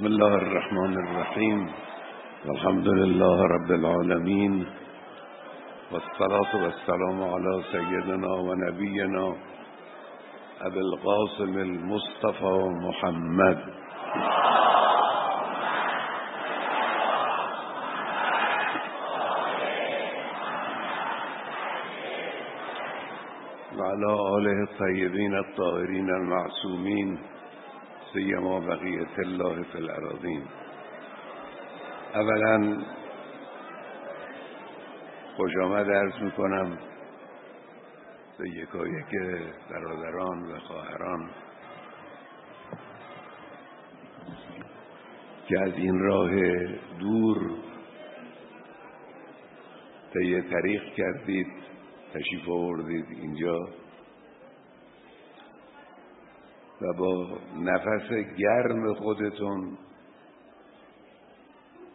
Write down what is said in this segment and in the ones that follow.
بسم الله الرحمن الرحیم والحمد لله رب العالمین والصلاة والسلام على سيدنا ونبينا أبي القاسم المصطفى محمد. وعلى آله الطيبين الطاهرين المعصومين. سیما بقیت الله فی الارضین اولا خوش آمد ارز می‌کنم به یک برادران و خواهران که از این راه دور طی طریق کردید تشریف آوردید اینجا. و با نفس گرم خودتون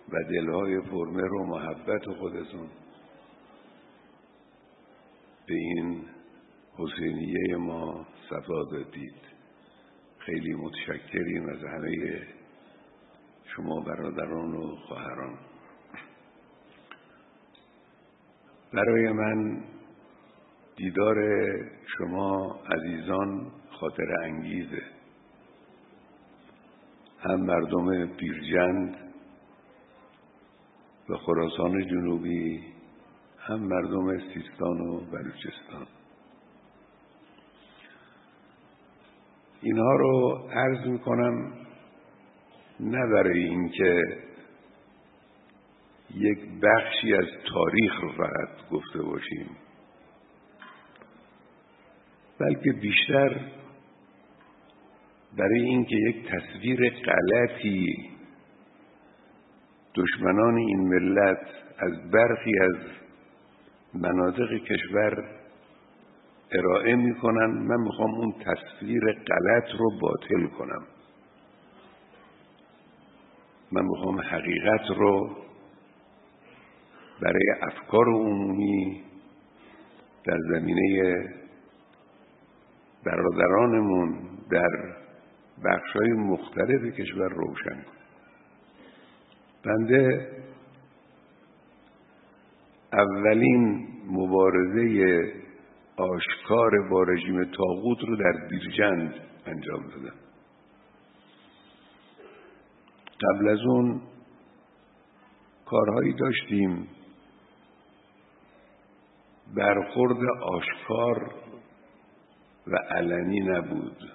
و دلهای پرمهر و محبت خودتون به این حسینیه ما صفا دادید. خیلی متشکریم از همه شما برادران و خواهران. برای من دیدار شما عزیزان خاطر انگیزه. هم مردم پیرجند و خراسان جنوبی هم مردم سیستان و بلوچستان. اینها رو عرض می‌کنم نه برای اینکه یک بخشی از تاریخ رو فقط گفته باشیم بلکه بیشتر برای اینکه یک تصویر غلطی دشمنان این ملت از برخی از مناطق کشور ارائه می‌کنن من می‌خوام اون تصویر غلط رو باطل کنم. من می‌خوام حقیقت رو برای افکار عمومی در زمینه برادرانمون در بخشای مختلف کشور روشن کنیم بنده اولین مبارزه آشکار با رژیم تاغوت رو در بیرجند انجام دادم. قبل از اون کارهایی داشتیم. برخورد آشکار و علنی نبود.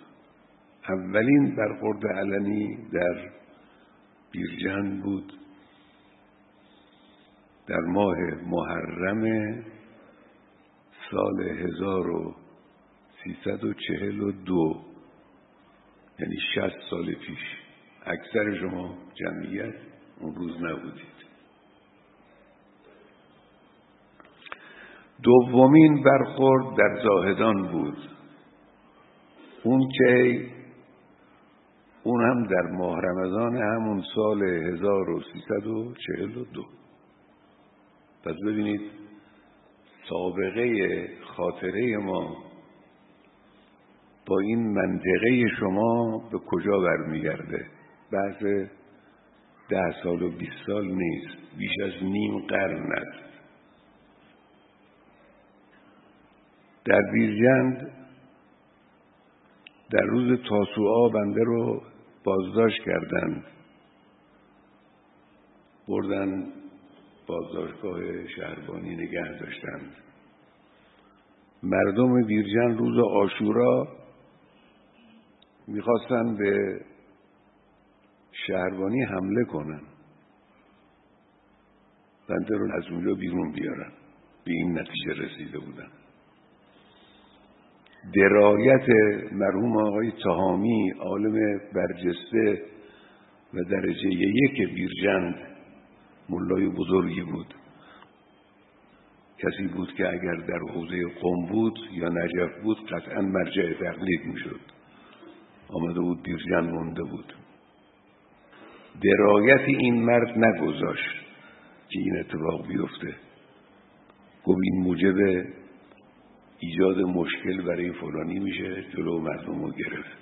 اولین برخورد علنی در بیرجند بود. در ماه محرم سال 1342 یعنی 60 سال پیش اکثر شما جمعیت اون روز نبودید. دومین برخورد در زاهدان بود. اون که اون هم در ماه رمضان همون سال 1342 پس ببینید سابقه خاطره ما با این منطقه شما به کجا برمیگرده؟ بحث ده سال و بیست سال نیست بیش از نیم قرن است. در بیرجند در روز تاسوعا بنده رو بازداشت کردند. بردن بازداشتگاه شهربانی نگه داشتند. مردم بیرجن روز آشورا می‌خواستن به شهربانی حمله کنن. بنده رو از اونجا بیرون بیارن. به این نتیجه رسیده بودن. درایت مرحوم آقای تهامی عالم برجسته و درجه یک بیرجند ملای بزرگی بود. کسی بود که اگر در حوزه قم بود یا نجف بود قطعا مرجع تقلید می‌شد. آمده بود بیرجند مونده بود. درایت این مرد نگذاشت که این اتفاق بیفته. گفت این موجب ایجاد مشکل برای فلانی میشه جلو مردم رو گرفت.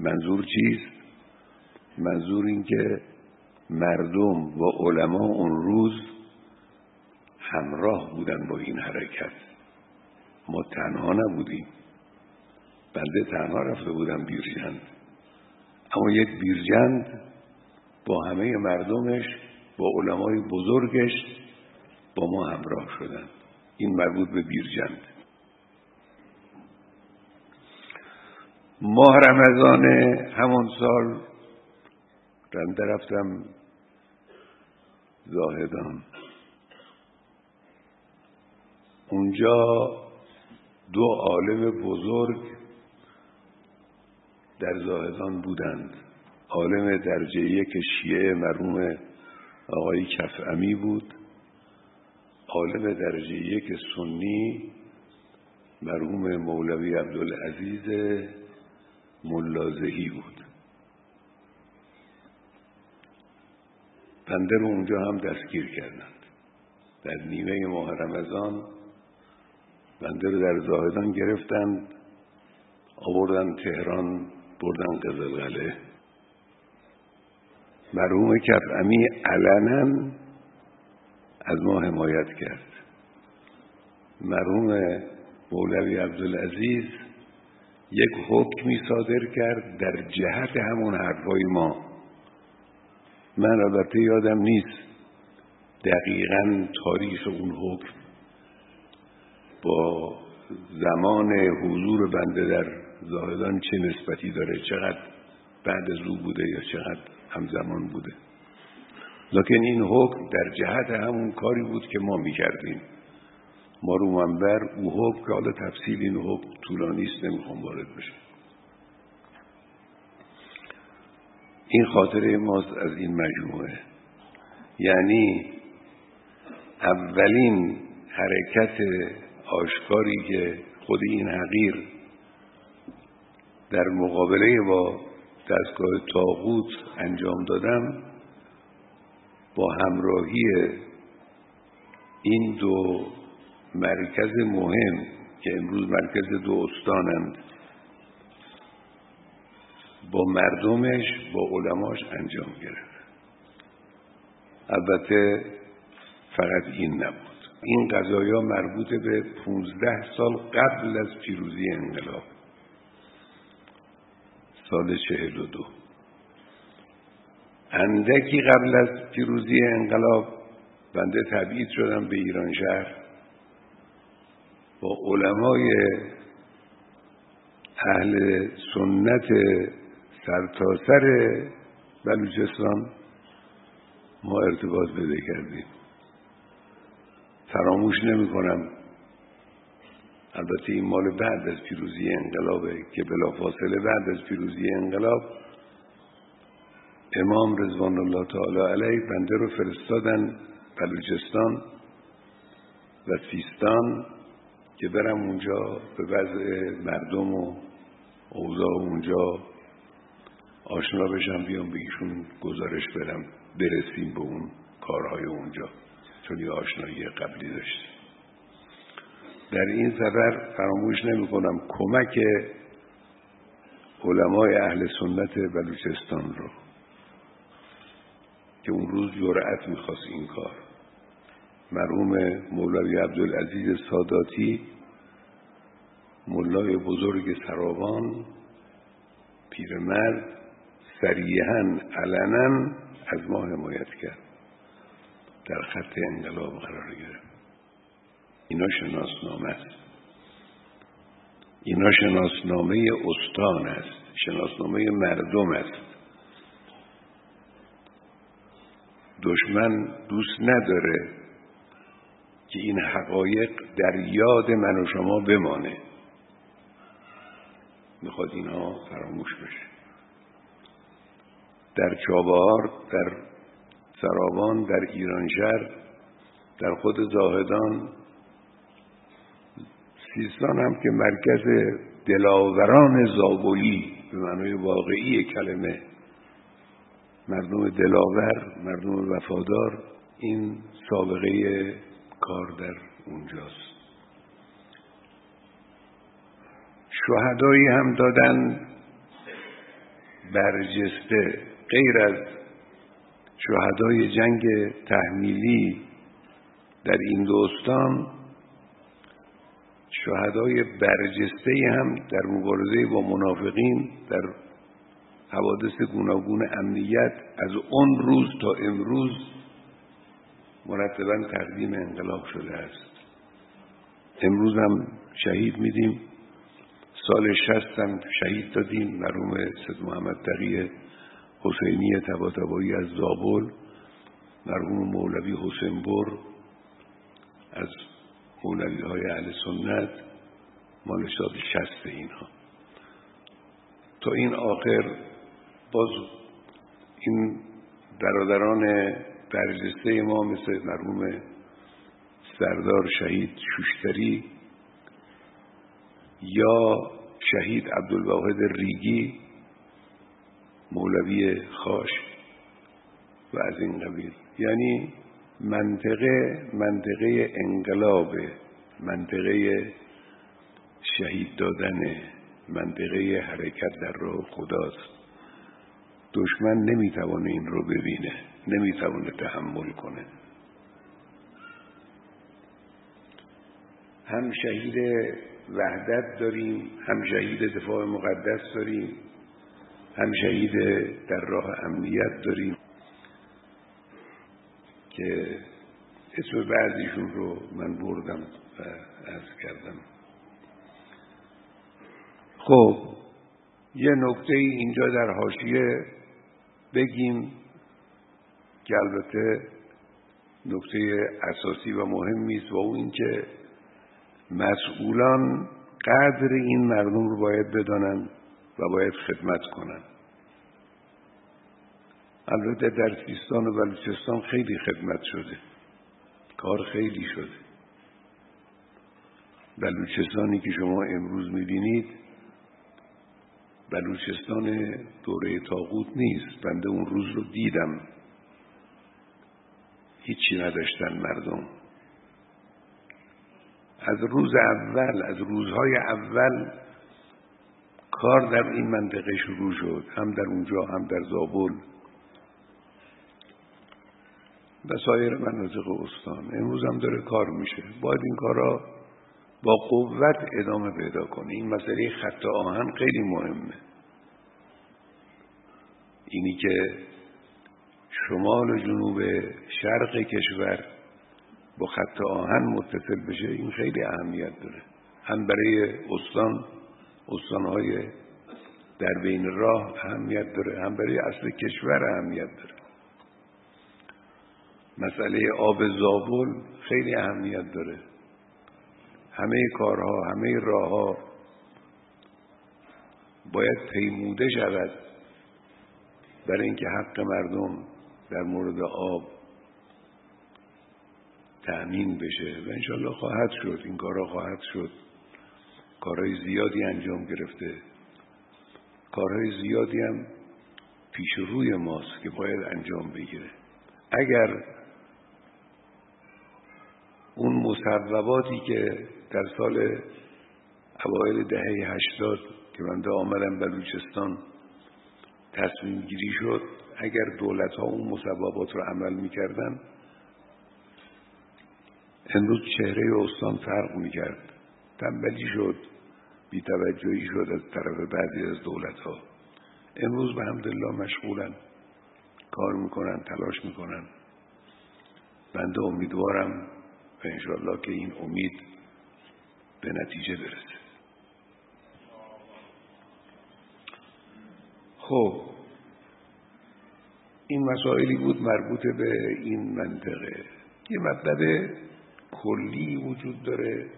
منظور چیست؟ منظور این که مردم و علما اون روز همراه بودن با این حرکت. ما تنها نبودیم. بنده تنها رفته بودم بیرجند. اما یک بیرجند با همه مردمش با علمای بزرگش با ما همراه شدن. این مربوط به بیرجند. ماه رمضان همون سال رنده رفتم زاهدان. اونجا دو عالم بزرگ در زاهدان بودند. عالم درجه یک شیعه مرحوم آقای کفعمی بود. عالم درجه یک سنی مرحوم مولوی عبدالعزیز ملازهی بود. بنده رو اونجا هم دستگیر کردند. در نیمه ماه رمضان بنده رو در زاهدان گرفتند آوردن تهران بردن قزلقله. مرحوم کفعمی علنا از ما حمایت کرد. مرحوم مولوی عبدالعزیز یک حکمی صادر کرد در جهت همون حرفای ما. من البته یادم نیست دقیقا تاریخ اون حکم با زمان حضور بنده در زاهدان چه نسبتی داره چقدر بعد از او بوده یا چقدر همزمان بوده. لکن این حکم در جهت همون کاری بود که ما می‌کردیم. ما رو منبر او حکم که حالا تفصیل این حکم طولانی است نمی‌خوام وارد بشم. این خاطره ماست از این مجموعه. یعنی اولین حرکت آشکاری که خود این حقیر در مقابله با دستگاه تاغوت انجام دادم با همراهی این دو مرکز مهم که امروز مرکز دو استانند. با مردمش با علماش انجام گرفت. البته فقط این نبود. این قضایا مربوط به 15 سال قبل از پیروزی انقلاب. سال 42 اندکی قبل از پیروزی انقلاب بنده تبعید شدم به ایران شهر. با علمای اهل سنت سرتاسر سر بلوچستان ما ارتباط پیدا کردیم. فراموش نمی کنم البته این مال بعد از پیروزی انقلابه که بلافاصله بعد از پیروزی انقلاب امام رضوان الله تعالی علیه بنده رو فرستادن بلوچستان و سیستان. که برم اونجا به وضع مردم و اوضاع اونجا آشنا بشم بیام بگیشون گزارش برم برسیم به اون کارهای اونجا. چون یه آشنایی قبلی داشتیم. در این سفر فراموش نمی کنم کمک علمای اهل سنت بلوچستان رو که اون روز جرأت می‌خواست این کار. مرحوم مولوی عبدالعزیز ساداتی مولای بزرگ سراوان پیرمرد سریحا علنا از ما حمایت کرد. در خط انقلاب قرار گرفت. اینا شناسنامه است. اینا شناسنامه استان است. شناسنامه مردم است. دشمن دوست نداره که این حقایق در یاد من و شما بمانه. می‌خواد اینها فراموش بشه. در چابهار در سراوان در ایرانشهر در خود زاهدان سیستان هم که مرکز دلاوران زابلی به معنای واقعی کلمه مردم دلاور مردم وفادار این سابقه کار در اونجاست. شهدایی هم دادن. برجسته غیر از شهدای جنگ تحمیلی در این دوستان شهدای برجسته هم در مبارزه با منافقین در حوادث گوناگون امنیت از اون روز تا امروز مرتبا تقدیم انقلاب شده است. امروز هم شهید میدیم. سال شست هم شهید دادیم مرحوم سید محمد تقی حسینی تباتبایی از زابل مرحوم مولوی حسین بر از مولوی های اهل سنت مال سال شست اینها. تا این آخر باز این برادران برجسته ما مثل مرحوم سردار شهید شوشتری یا شهید عبدالواحد ریگی مولوی خاش و از این قبیل. یعنی منطقه منطقه انقلاب منطقه شهید دادن منطقه حرکت در راه خداست. دشمن نمی‌توانه این رو ببینه نمی‌توانه تحمل کنه. هم شهید وحدت داریم هم شهید دفاع مقدس داریم هم شهید در راه امنیت داریم که اسم بعضیشون رو من بردم و عرض کردم. خب یه نکته اینجا در حاشیه بگیم که البته نکته اساسی و مهمی است و اون اینکه مسئولان قدر این مردم رو باید بدانند و باید خدمت کنند البته در سیستان و بلوچستان خیلی خدمت شده. کار خیلی شده. بلوچستانی که شما امروز می‌بینید بلوچستان دوره تاغوت نیست. بنده اون روز رو دیدم. هیچی نداشتن مردم. از روز اول از روزهای اول کار در این منطقه شروع شد. هم در اونجا هم در زابل. و سایر مناطق استان. امروز هم داره کار میشه. باید این کارا با قوت ادامه پیدا کنه. این مسئله خط آهن خیلی مهمه. اینی که شمال و جنوب شرق کشور با خط آهن متصل بشه این خیلی اهمیت داره. هم برای استان استانهای در بین راه اهمیت داره. هم برای اصل کشور اهمیت داره. مسئله آب زابل خیلی اهمیت داره. همه کارها همه راهها باید پیموده شود برای اینکه حق مردم در مورد آب تأمین بشه و انشالله خواهد شد این کارها خواهد شد. کارهای زیادی انجام گرفته. کارهای زیادی هم پیش روی ماست که باید انجام بگیره. اگر اون مصوباتی که در سال اوایل دهه هشتاد که بنده آمدم بلوچستان تصمیم گیری شد اگر دولت ها اون مصوبات رو عمل می‌کردن امروز چهره استان فرق می‌کرد. تنبلی شد بیتوجهی شد از طرف بعضی از دولت ها امروز به حمدالله مشغولن. کار می‌کنن تلاش می‌کنن. بنده امیدوارم و انشاءالله که این امید به نتیجه برسه. خب این مسائلی بود مربوط به این منطقه. یه مطلب کلی وجود داره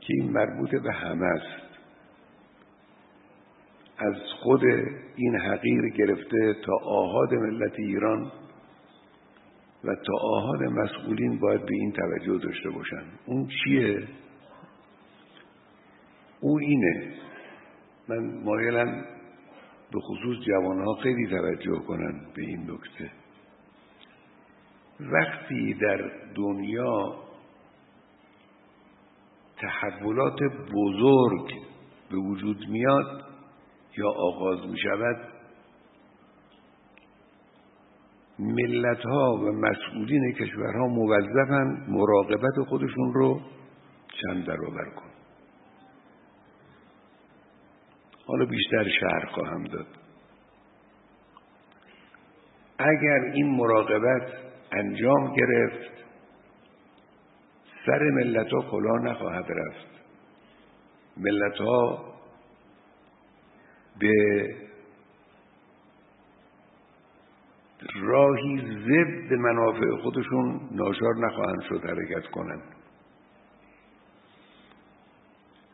که این مربوط به همه است. از خود این حقیر گرفته تا آهاد ملت ایران و تا آهاد مسئولین باید به این توجه داشته باشن. اون چیه؟ او اینه. من مایلم به خصوص جوانها خیلی توجه کنن به این نکته. وقتی در دنیا تحولات بزرگ به وجود میاد یا آغاز می شود ملت ها و مسئولین کشورها موظفن مراقبت خودشون رو چند برابر کن حالا بیشتر شهر خواهم داد. اگر این مراقبت انجام گرفت. سر ملت ها کلا نخواهد رفت. ملت ها به راهی ضد منافع خودشون ناچار نخواهند شد حرکت کنند.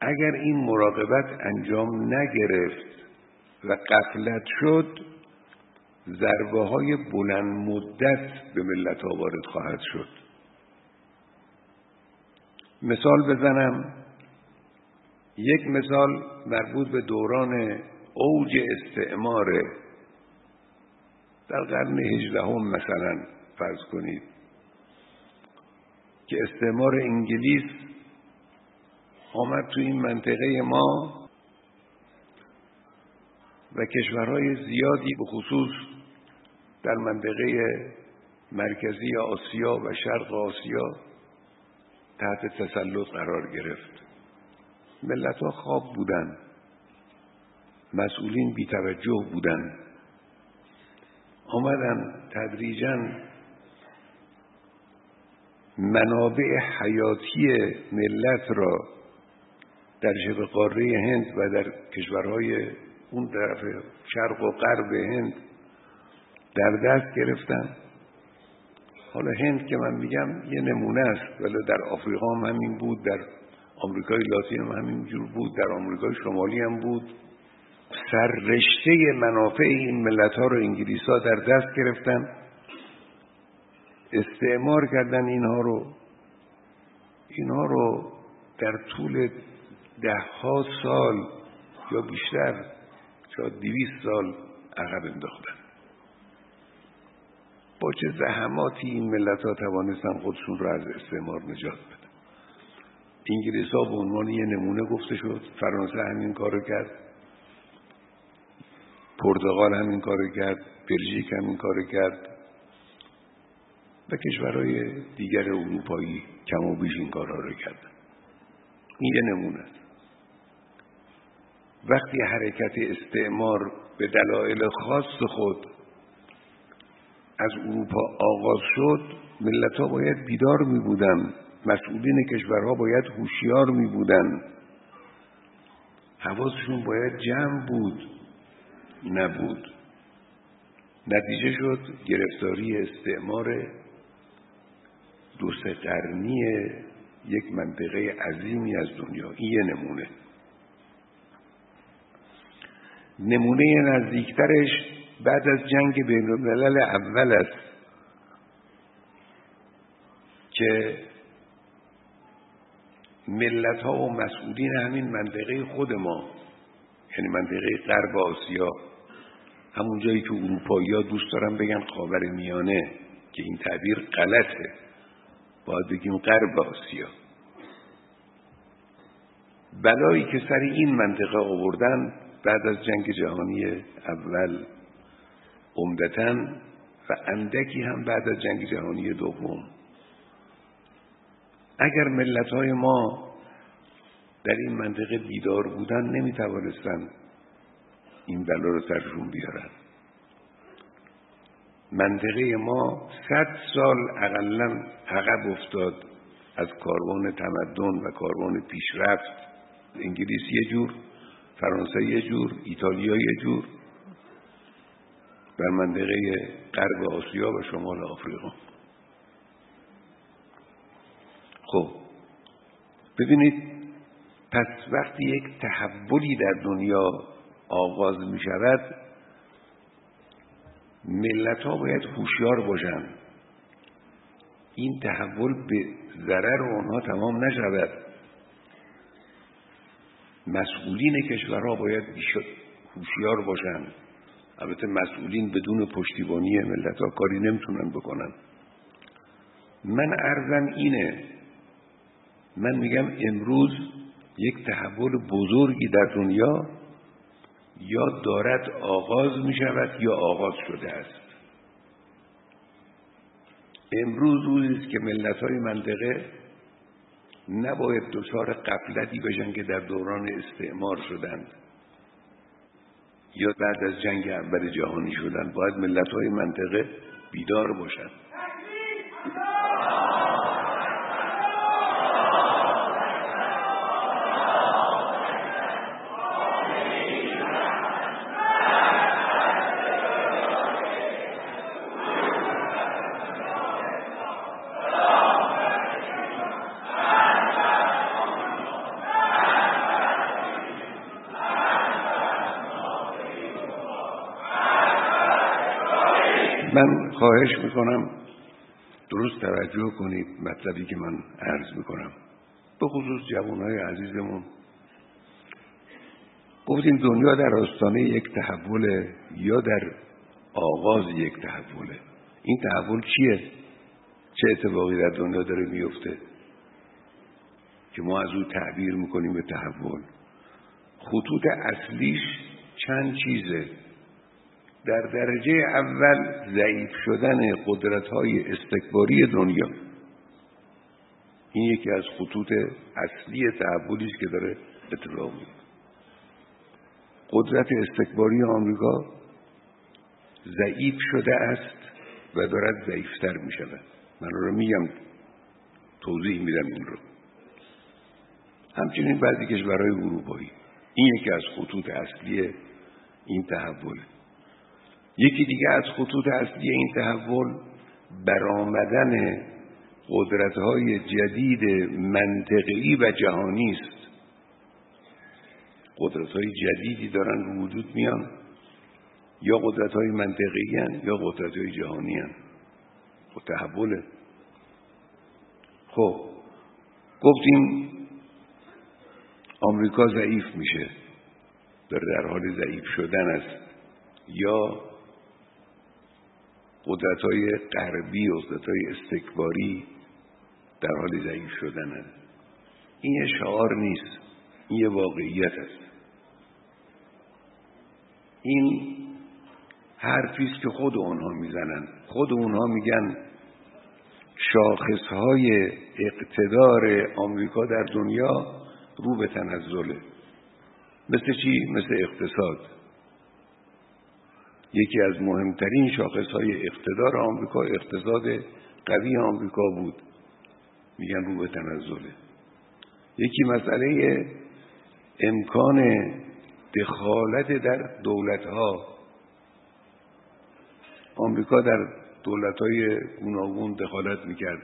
اگر این مراقبت انجام نگرفت و قفلت شد ضربه های بلند مدت به ملت ها وارد خواهد شد. مثال بزنم. یک مثال مربوط به دوران اوج استعمار در قرن هجدهم مثلا فرض کنید که استعمار انگلیس آمد تو این منطقه ما و کشورهای زیادی به خصوص در منطقه مرکزی آسیا و شرق آسیا تحت تسلط قرار گرفت. ملت ها خواب بودن. مسئولین بیتوجه بودن. آمدن تدریجا منابع حیاتی ملت را در شبه قاره هند و در کشورهای اون طرف شرق و غرب هند در دست گرفتن حالا هند که من میگم یه نمونه است. ولی در آفریقا هم همین بود در آمریکای لاتین هم همین جور بود در آمریکای شمالی هم بود. سر رشته منافع این ملت ها رو انگلیس ها در دست گرفتن استعمار کردن اینها رو اینها رو در طول ده ها سال یا بیشتر شاید دویست سال عقب انداختن با چه زحماتی این ملت ها توانستن خودشون رو از استعمار نجات بدن. انگلیس ها به عنوان یه نمونه گفته شد فرانسه همین کارو کرد پرتغال همین کارو کرد بلژیک همین کارو کرد و کشورهای دیگر اروپایی کم و بیش این کارها رو کردن. این یه نمونه است. وقتی حرکت استعمار به دلایل خاص خود از اروپا آغاز شد ملت ها باید بیدار می بودن مسئولین کشورها باید هوشیار می بودن حواسشون باید جمع بود. نبود. نتیجه شد گرفتاری استعمار دو قرنی یک منطقه عظیمی از دنیا. این یه نمونه. نمونه نزدیکترش بعد از جنگ بین الملل اول است که ملت ها و مسئولین همین منطقه خود ما یعنی منطقه غرب آسیا همون جایی که اروپایی ها دوست دارن بگن خاور میانه که این تعبیر غلطه. باید بگیم غرب آسیا. بلایی که سر این منطقه آوردن بعد از جنگ جهانی اول. عمدتا و اندکی هم بعد از جنگ جهانی دوم. اگر ملت های ما در این منطقه بیدار بودن نمی توانستن این بلا رو سرشون بیارن منطقه ما صد سال اقلا عقب افتاد از کاروان تمدن و کاروان پیشرفت. انگلیس یه جور فرانسه یه جور ایتالیا یه جور. در منطقه غرب آسیا و شمال آفریقا. خب ببینید پس وقتی یک تحولی در دنیا آغاز می شود ملت ها باید هوشیار باشند این تحول به ضرر آنها تمام نشود. مسئولین کشورها باید هوشیار باشند البته مسئولین بدون پشتیبانی ملت ها کاری نمی‌تونن بکنن. من ارزم اینه من میگم امروز یک تحول بزرگی در دنیا یا دارد آغاز می شود یا آغاز شده است. امروز روزی است که ملت های منطقه نباید دچار قفلتی بشن که در دوران استعمار شدند. یا بعد از جنگ اول جهانی شدند باید ملت های منطقه بیدار باشند من خواهش می‌کنم. درست توجه کنید مطلبی که من عرض می‌کنم. به خصوص جوانهای عزیزمون. گفتیم دنیا در آستانه یک تحول یا در آغاز یک تحوله. این تحول چیه؟ چه اتفاقی در دنیا داره میفته که ما از او تعبیر می‌کنیم به تحول؟ خطوط اصلیش چند چیزه؟ در درجه اول ضعیف شدن قدرت های استکباری دنیا. این یکی از خطوط اصلی تحولی که داره اتفاق میفته قدرت استکباری آمریکا ضعیف شده است و دارد ضعیفتر می شود من رو میگم توضیح میدم این رو. همچنین بعضی کشورهای اروپایی. این یکی از خطوط اصلی این تحوله یکی دیگه از خطوط اصلی این تحول برآمدن قدرت های جدید منطقی و جهانی است. قدرت های جدیدی دارن وجود میان. یا قدرت های منطقی هن، یا قدرت های جهانی هن. خب تحوله. خب گفتیم آمریکا ضعیف میشه. داره در حال ضعیف شدن است. یا قدرت های غربی و قدرت های استکباری در حال ضعیف شدن این یه شعار نیست این یه واقعیت است. این حرفی است که خود اونها می‌زنند خود اونها میگن شاخصهای اقتدار آمریکا در دنیا رو به تنزله. مثل چی؟ مثل اقتصاد. یکی از مهمترین شاخص های اقتدار آمریکا اقتصاد قوی آمریکا بود. میگن رو به تنزله. یکی مسئله امکان دخالت در دولت ها آمریکا در دولت های گوناگون دخالت می‌کرد.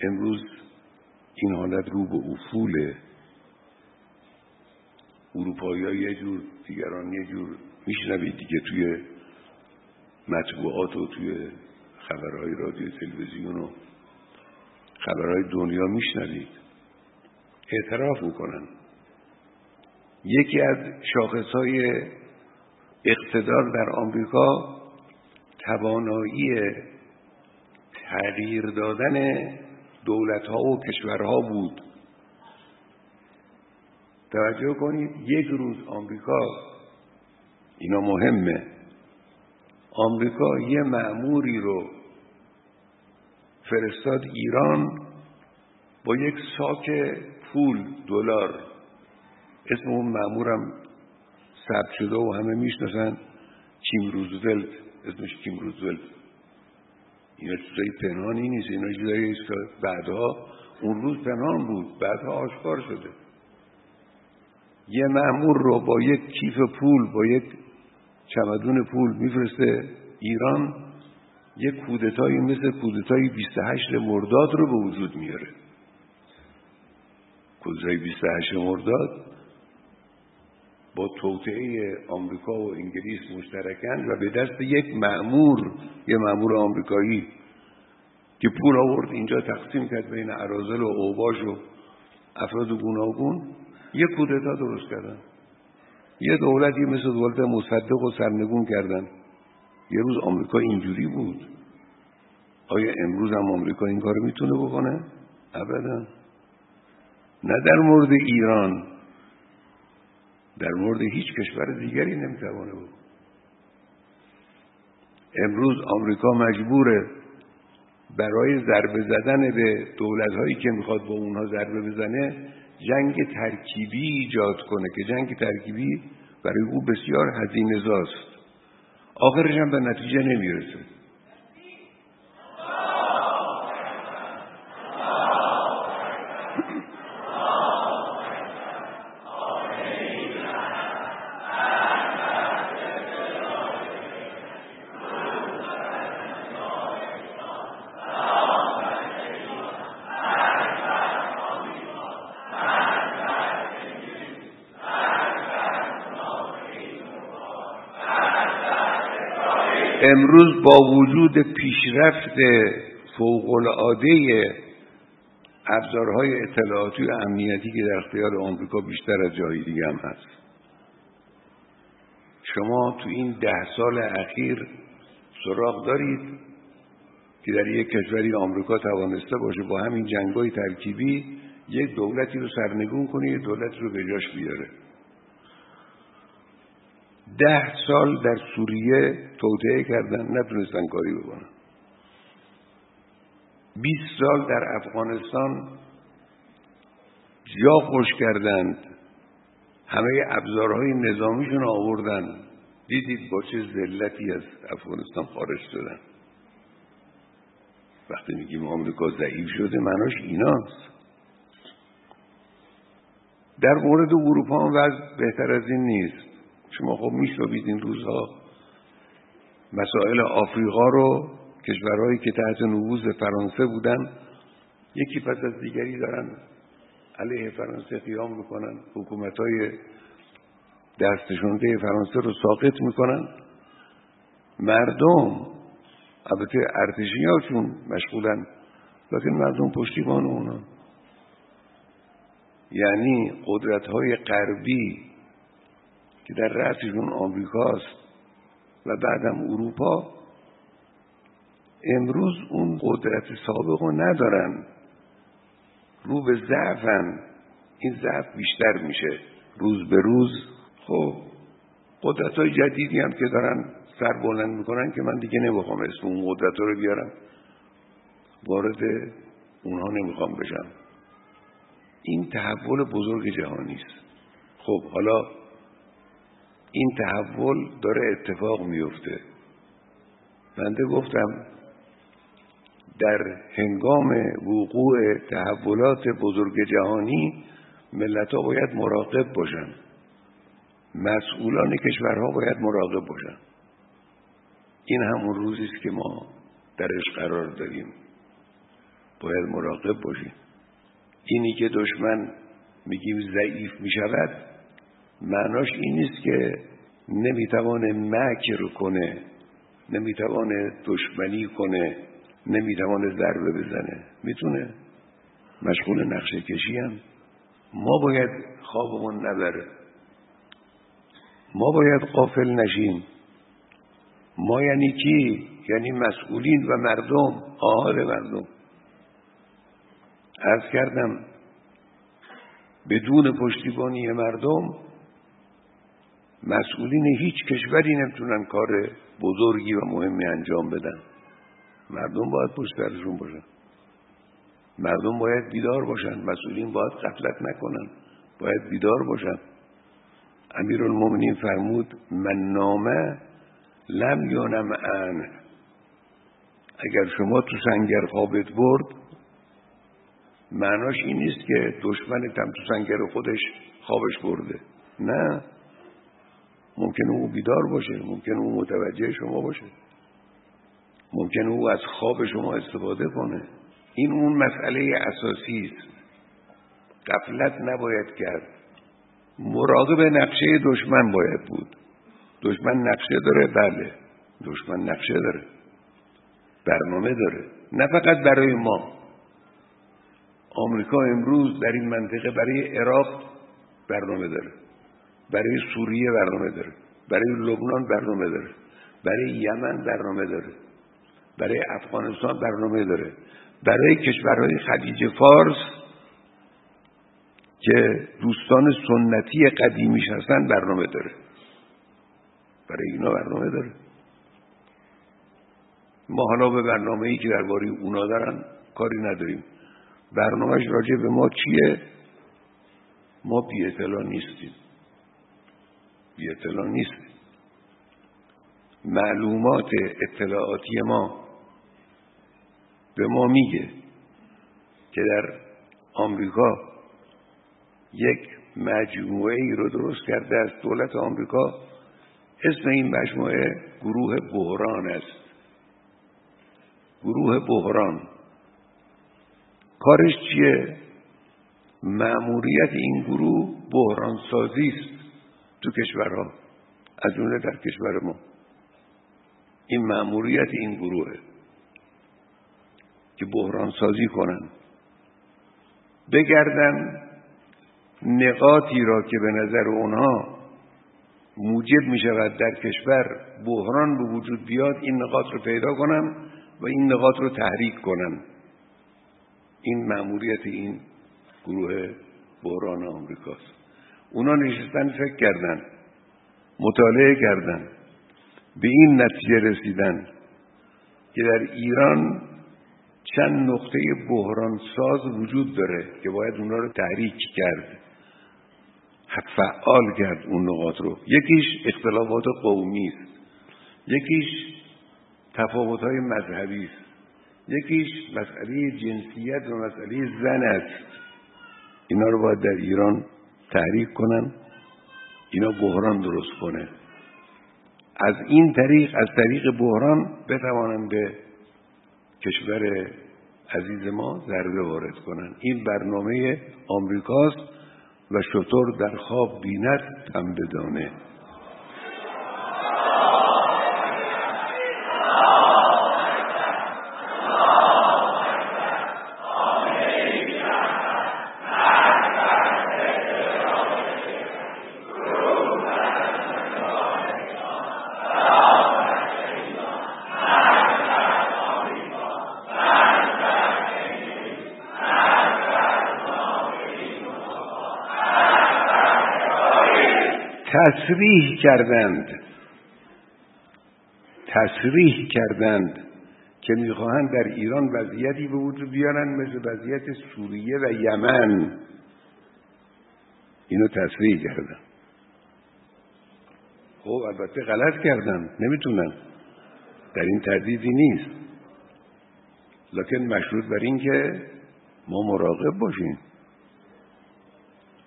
امروز این حالت رو به افوله. اروپایی ها یه جور دیگران یه جور میشنوید دیگه توی مطبوعات و توی خبرهای رادیو تلویزیون و خبرهای دنیا میشنوید. اعتراف می‌کنن. یکی از شاخصهای اقتدار در آمریکا توانایی تغییر دادن دولتها و کشورها بود. توجه کنید یک روز آمریکا اینا مهمه آمریکا یه معموری رو فرستاد ایران با یک ساک پول دلار. اسم اون معمورم ثبت شده و همه می‌شناسن. کیم روزولت. اسمش کیم روزولت. اینا چیزایی پنهانی نیست. اینا چیزایی که بعدها اون روز پنهان بود. بعدها آشکار شده. یه معمور رو با یک کیف پول با یک چمدون پول میفرسته ایران یک کودتایی مثل کودتای 28 مرداد رو به وجود میاره. کودتای 28 مرداد با توطعه آمریکا و انگلیس مشترکن و به دست یک معمور یه معمور آمریکایی که پول آورد اینجا تقسیم کرد بین عرازل و اوباش و افراد گوناگون یک کودتا درست کردن. یه دولتی مثل دولت مصدق و سرنگون کردن. یه روز آمریکا اینجوری بود. آیا امروز هم آمریکا این کار می‌تونه بکنه؟ ابدا. نه در مورد ایران. در مورد هیچ کشور دیگری نمی‌توانه بود امروز آمریکا مجبوره برای ضربه زدن به دولت هایی که می‌خواد با اونها ضربه بزنه جنگ ترکیبی ایجاد کنه که جنگ ترکیبی برای او بسیار هزینه زاست. آخرش هم به نتیجه نمی‌رسه. امروز با وجود پیشرفت فوقالعاده ابزارهای اطلاعاتی و امنیتی که در اختیار آمریکا بیشتر از جایی دیگه هم هست. شما تو این ده سال اخیر سراغ دارید که در یک کشوری آمریکا توانسته باشه با همین جنگای ترکیبی یک دولتی رو سرنگون کنه یک دولت رو به جاش بیاره. ده سال در سوریه توطعه کردن نتونستن کاری بکنن. بیست سال در افغانستان جا خوش کردند. همه ابزارهای نظامیشون آوردن. دیدید با چه ذلتی از افغانستان خارج شدن. وقتی میگیم آمریکا ضعیف شده معناش ایناست. در مورد اروپا هم وضع بهتر از این نیست. شما خب میشنوید این روزها. مسائل آفریقا رو کشورهایی که تحت نفوذ فرانسه بودن یکی پس از دیگری دارن علیه فرانسه قیام می‌کنن. حکومت های دستشونده فرانسه رو ساقط می‌کنن. مردم البته ارتشی هاشون مشغولن. لیکن مردم پشتیبان اونا. یعنی قدرت های غربی که در رأسشون آمریکاست و بعدم اروپا امروز اون قدرت سابق رو ندارن. رو به ضعفن. این ضعف بیشتر میشه. روز به روز. خب قدرت های جدیدی هم که دارن سر بلند می‌کنن که من دیگه نمی‌خوام اسم اون قدرت رو بیارم. وارد اونها نمی‌خوام بشم. این تحول بزرگ جهانی است. خب حالا این تحول داره اتفاق میفته. بنده گفتم در هنگام وقوع تحولات بزرگ جهانی ملت ها باید مراقب باشن. مسئولان کشورها باید مراقب باشن. این همون روزی است که ما درش قرار داریم باید مراقب باشیم. اینی که دشمن میگیم ضعیف می‌شود معناش این نیست که نمی‌توانه مکر کنه نمی‌توانه دشمنی کنه نمی‌توانه ضربه بزنه. می‌تونه. مشغول نقشه کشی هم. ما باید خوابمون نبره. ما باید قافل نشیم. ما یعنی کی؟ یعنی مسئولین و مردم آهاد مردم. ارز کردم بدون پشتیبانی مردم مسئولین هیچ کشوری نمی‌تونن کار بزرگی و مهمی انجام بدن. مردم باید پشت سرشون باشن. مردم باید بیدار باشن. مسئولین باید قتلت نکنن. باید بیدار باشن. امیر المومنین فرمود من نامه لم یونم ان. اگر شما تو سنگر خوابت برد معناش این نیست که دشمنت هم تو سنگر خودش خوابش برده. نه. ممکن او بیدار باشه ممکن او متوجه شما باشه. ممکن او از خواب شما استفاده کنه. این اون مسئله اساسی است. قفلت نباید کرد. مراقب نقشه دشمن باید بود. دشمن نقشه داره بله. دشمن نقشه داره. برنامه داره. نه فقط برای ما. آمریکا امروز در این منطقه برای عراق برنامه داره. برای سوریه برنامه داره برای لبنان برنامه داره برای یمن برنامه داره برای افغانستان برنامه داره برای کشورهای خلیج فارس که دوستان سنتی قدیمیش هستن برنامه داره. برای اینا برنامه داره. ما حالا به برنامه ای که درباره اونا دارن کاری نداریم. برنامهش راجع به ما چیه؟ ما بی اطلاع نیستیم. بی اطلاع نیستیم معلومات اطلاعاتی ما به ما میگه که در آمریکا یک مجموعه ای رو درست کرده از دولت آمریکا اسم این مجموعه گروه بحران است. گروه بحران. کارش چیه؟ معموریت این گروه بحران سازی است. تو کشورها از جمله در کشور ما این معموریت این گروهه که بحران سازی کنن بگردن نقاطی را که به نظر اونها موجب می شود در کشور بحران به وجود بیاد این نقاط رو پیدا کنن و این نقاط رو تحریک کنن. این معمولیت این گروه بحران آمریکاست. اونا نشستن فکر کردن. مطالعه کردن. به این نتیجه رسیدن که در ایران چند نقطه بحران ساز وجود داره که باید اونا رو تحریک کرد. فعال کرد اون نقاط رو. یکیش اختلافات قومی است. یکیش تفاوت های مذهبی است. یکیش مسئله جنسیت و مسئله زن است. اینا رو باید در ایران تحریک کنن اینا بحران درست کنه. از این طریق از طریق بحران بتوانند به کشور عزیز ما ضربه وارد کنن. این برنامه آمریکاست و شطور در خواب بیند تن بدانه. تصریح کردند. تصریح کردند که می‌خواهند در ایران وضعیتی به وجود بیارن مثل وضعیت سوریه و یمن. اینو تصریح کردن خب البته غلط کردن نمی‌تونن در این تردیدی نیست. لکن مشروط بر این که ما مراقب باشیم.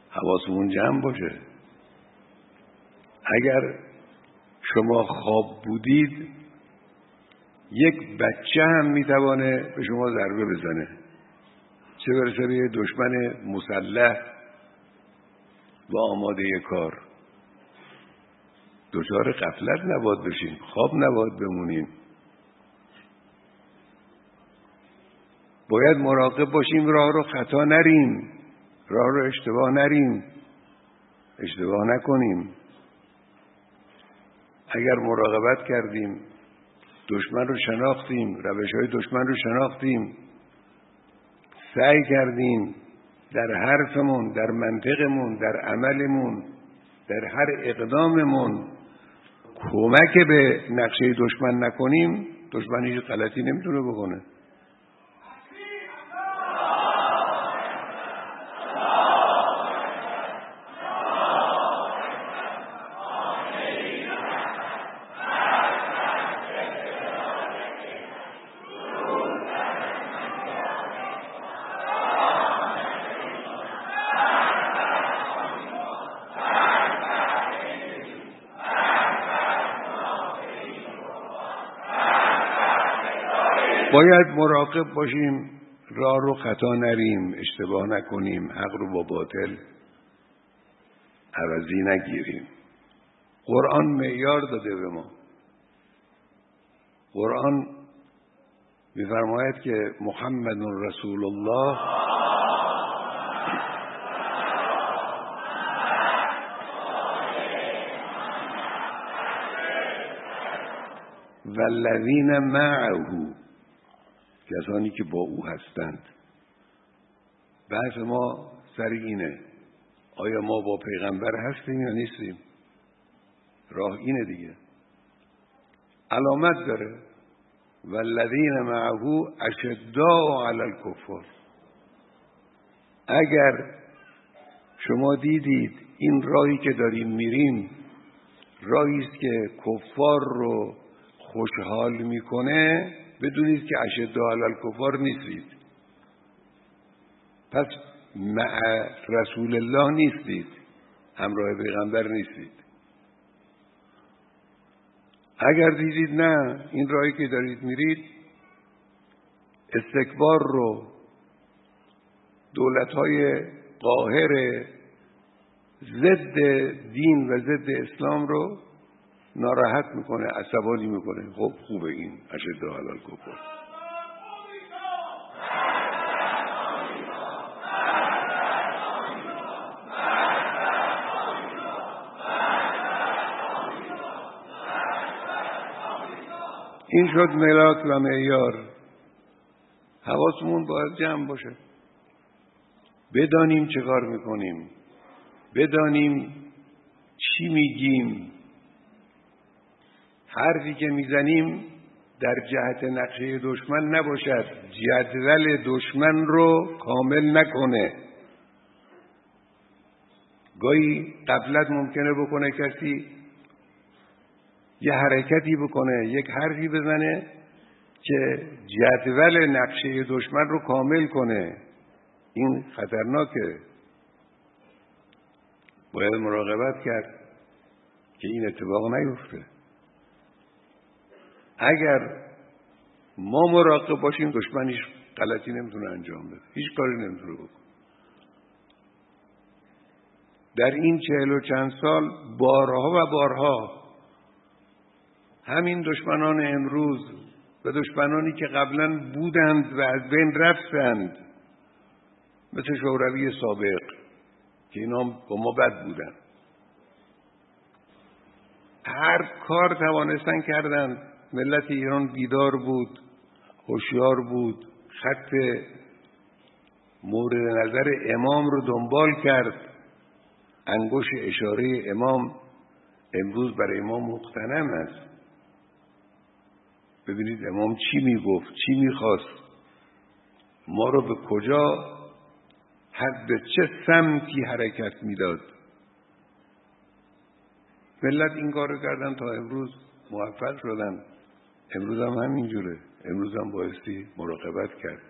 حواسمون جمع باشه. اگر شما خواب بودید یک بچه هم می‌توانه به شما ضربه بزنه. چه برسه به دشمن مسلح و آماده کار. دچار قفلت نباد بشین خواب نباد بمونیم باید مراقب باشیم راه رو خطا نریم راه رو اشتباه نریم. اشتباه نکنیم. اگر مراقبت کردیم دشمن رو شناختیم روش های دشمن رو شناختیم سعی کردیم در حرفمون در منطقمون در عملمون در هر اقداممون کمک به نقشه دشمن نکنیم دشمن هیچ غلطی نمی‌تونه بکنه. باید مراقب باشیم راه رو خطا نریم اشتباه نکنیم حق رو با باطل عوضی نگیریم. قرآن معیار داده به ما. قرآن میفرماید که محمد رسول الله والذین معه کسانی که با او هستند. بحث ما سر اینه آیا ما با پیغمبر هستیم یا نیستیم؟ راه اینه دیگه. علامت داره. و الذین معه اشداء علی الکفار. اگر شما دیدید این راهی که داریم میریم راهی است که کفار رو خوشحال می‌کنه بدونید که اشداء علی الکفار نیستید. پس مع رسول الله نیستید. همراه پیغمبر نیستید. اگر دیدید نه این راهی که دارید میرید استکبار رو دولت های قاهر ضد دین و ضد اسلام رو ناراحت می‌کنه عصبانی می‌کنه. خب خوبه این اشد حلال کفر این شد ملاک و معیار. حواسمون باید جمع باشه. بدانیم چه کار می‌کنیم. بدانیم چی میگیم. حرفی که می‌زنیم در جهت نقشه دشمن نباشد. جدول دشمن رو کامل نکنه. گاهی قبلت ممکنه بکنه کسی یه حرکتی بکنه یک حرفی بزنه که جدول نقشه دشمن رو کامل کنه. این خطرناکه. باید مراقبت کرد که این اتفاق نیفته. اگر ما مراقب باشیم دشمن هیچ غلطی نمی‌تونه انجام بده. هیچ کاری نمی‌تونه بکن در این چهل و چند سال بارها و بارها همین دشمنان امروز و دشمنانی که قبلا بودند و از بین رفتند مثل شوروی سابق که اینا با ما بد بودن. هر کار توانستن کردن ملت ایران بیدار بود هوشیار بود خط مورد نظر امام رو دنبال کرد. انگوش اشاره امام امروز برای ما مقتنم است. ببینید امام چی می‌گفت چی می‌خواست؟ ما رو به کجا هر به چه سمتی حرکت می‌داد؟ ملت این کار کردن تا امروز موفق شدن. امروز هم همینجوره. امروز هم بایستی مراقبت کرد.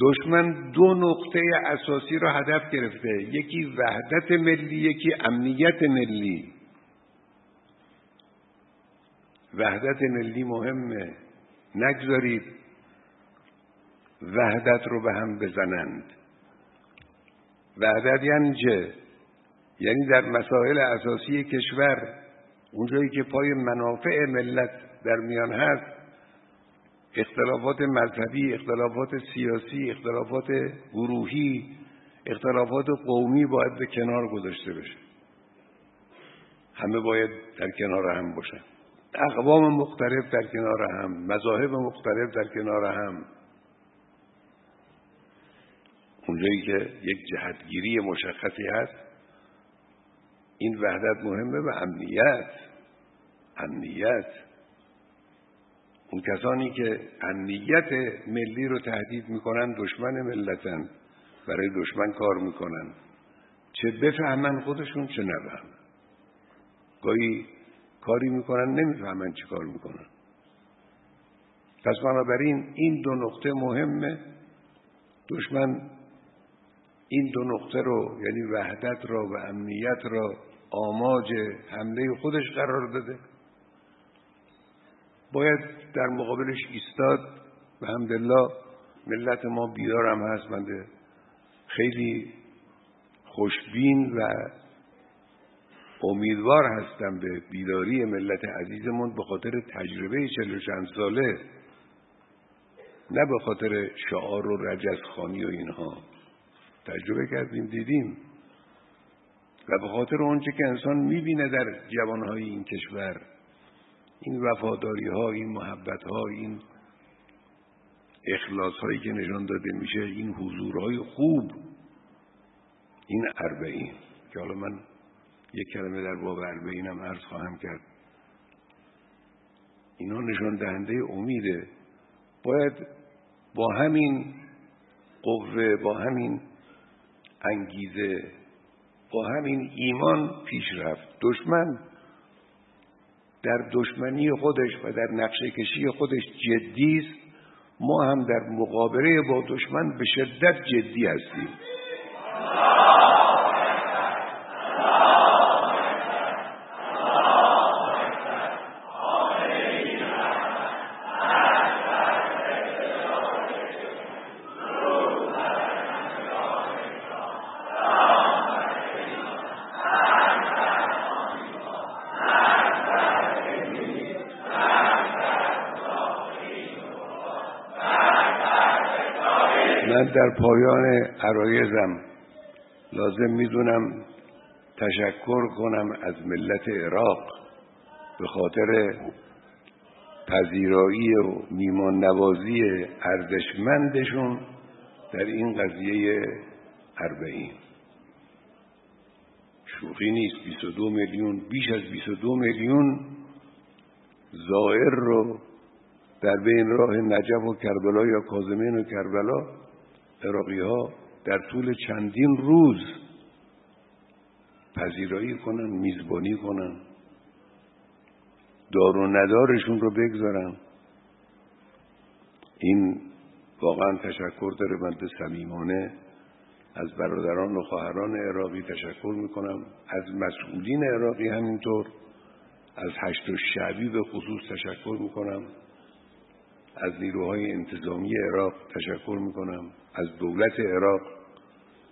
دشمن دو نقطه اساسی را هدف گرفته. یکی وحدت ملی یکی امنیت ملی. وحدت ملی مهمه. نگذارید وحدت رو به هم بزنند. وحدت یعنی چه؟ یعنی در مسائل اساسی کشور اونجایی که پای منافع ملت در میان هست اختلافات مذهبی اختلافات سیاسی اختلافات گروهی اختلافات قومی باید به کنار گذاشته بشه. همه باید در کنار هم باشن. اقوام مختلف در کنار هم مذاهب مختلف در کنار هم. اونجایی که یک جهتگیری مشخصی هست این وحدت مهمه و امنیت امنیت. اون کسانی که امنیت ملی رو تهدید می‌کنن دشمن ملتن برای دشمن کار می‌کنن. چه بفهمن خودشون چه نفهمن. گاهی کاری می‌کنن نمی‌فهمن چه کار می‌کنن. پس بنابراین این دو نقطه مهمه. دشمن این دو نقطه رو یعنی وحدت را و امنیت را آماج حمله خودش قرار داده. باید در مقابلش ایستاد و همدلله ملت ما بیدارم هست. بنده خیلی خوشبین و امیدوار هستم به بیداری ملت عزیزمون به خاطر تجربه چلو چند ساله نه به خاطر شعار و رجزخانی و اینها. تجربه کردیم دیدیم. و به خاطر اونچه که انسان می‌بینه در جوانهای این کشور این وفاداری ها این محبت ها این اخلاص هایی که نشان داده میشه این حضورهای خوب این اربعین. که حالا من یک کلمه در باب اربعین هم عرض خواهم کرد. اینا نشان دهنده امیده. باید با همین قوه با همین انگیزه با همین ایمان پیش رفت. دشمن در دشمنی خودش و در نقشه کشی خودش جدی است. ما هم در مقابله با دشمن به شدت جدی هستیم من در پایان عرایزم. لازم می‌دونم تشکر کنم از ملت عراق به خاطر پذیرایی و میمان نوازی ارزشمندشون در این قضیه اربعین. شوخی نیست. 22 میلیون بیش از 22 میلیون زائر رو در بین راه نجف و کربلا یا کازمین و کربلا عراقی ها در طول چندین روز پذیرایی کنن میزبانی کنن. دار و ندارشون رو بگذارن. این واقعا تشکر داره بنده صمیمانه از برادران و خواهران عراقی تشکر می‌کنم. از مسئولین عراقی همینطور. از هشت و شعبی به خصوص تشکر می‌کنم. از نیروهای انتظامی عراق تشکر می‌کنم. از دولت عراق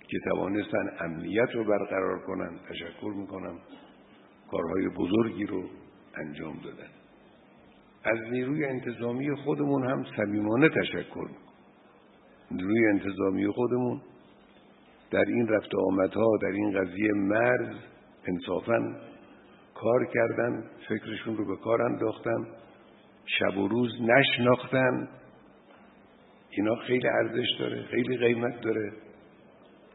که توانستن امنیت رو برقرار کنن تشکر می‌کنم. کارهای بزرگی رو انجام دادن. از نیروی انتظامی خودمون هم صمیمانه تشکر می‌کنم. نیروی انتظامی خودمون در این رفت آمدها در این قضیه مرز انصافا کار کردن فکرشون رو به کار انداختن شب و روز نشناختن. اینا خیلی ارزش داره خیلی قیمت داره.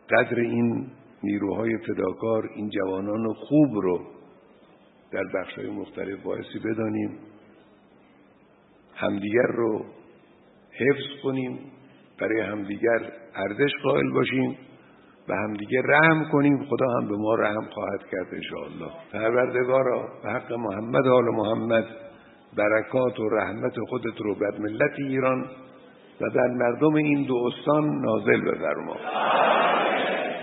قدر این نیروهای فداکار این جوانان خوب رو در بخشهای مختلف باعثی بدانیم همدیگر رو حفظ کنیم برای همدیگر ارزش قائل باشیم و همدیگر رحم کنیم. خدا هم به ما رحم خواهد کرد انشاءالله. پروردگارا به حق محمد آل محمد برکات و رحمت خودت رو بر ملت ایران و بر مردم این دو استان نازل بفرما.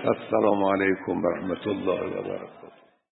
السلام علیکم و رحمت الله و برکاته.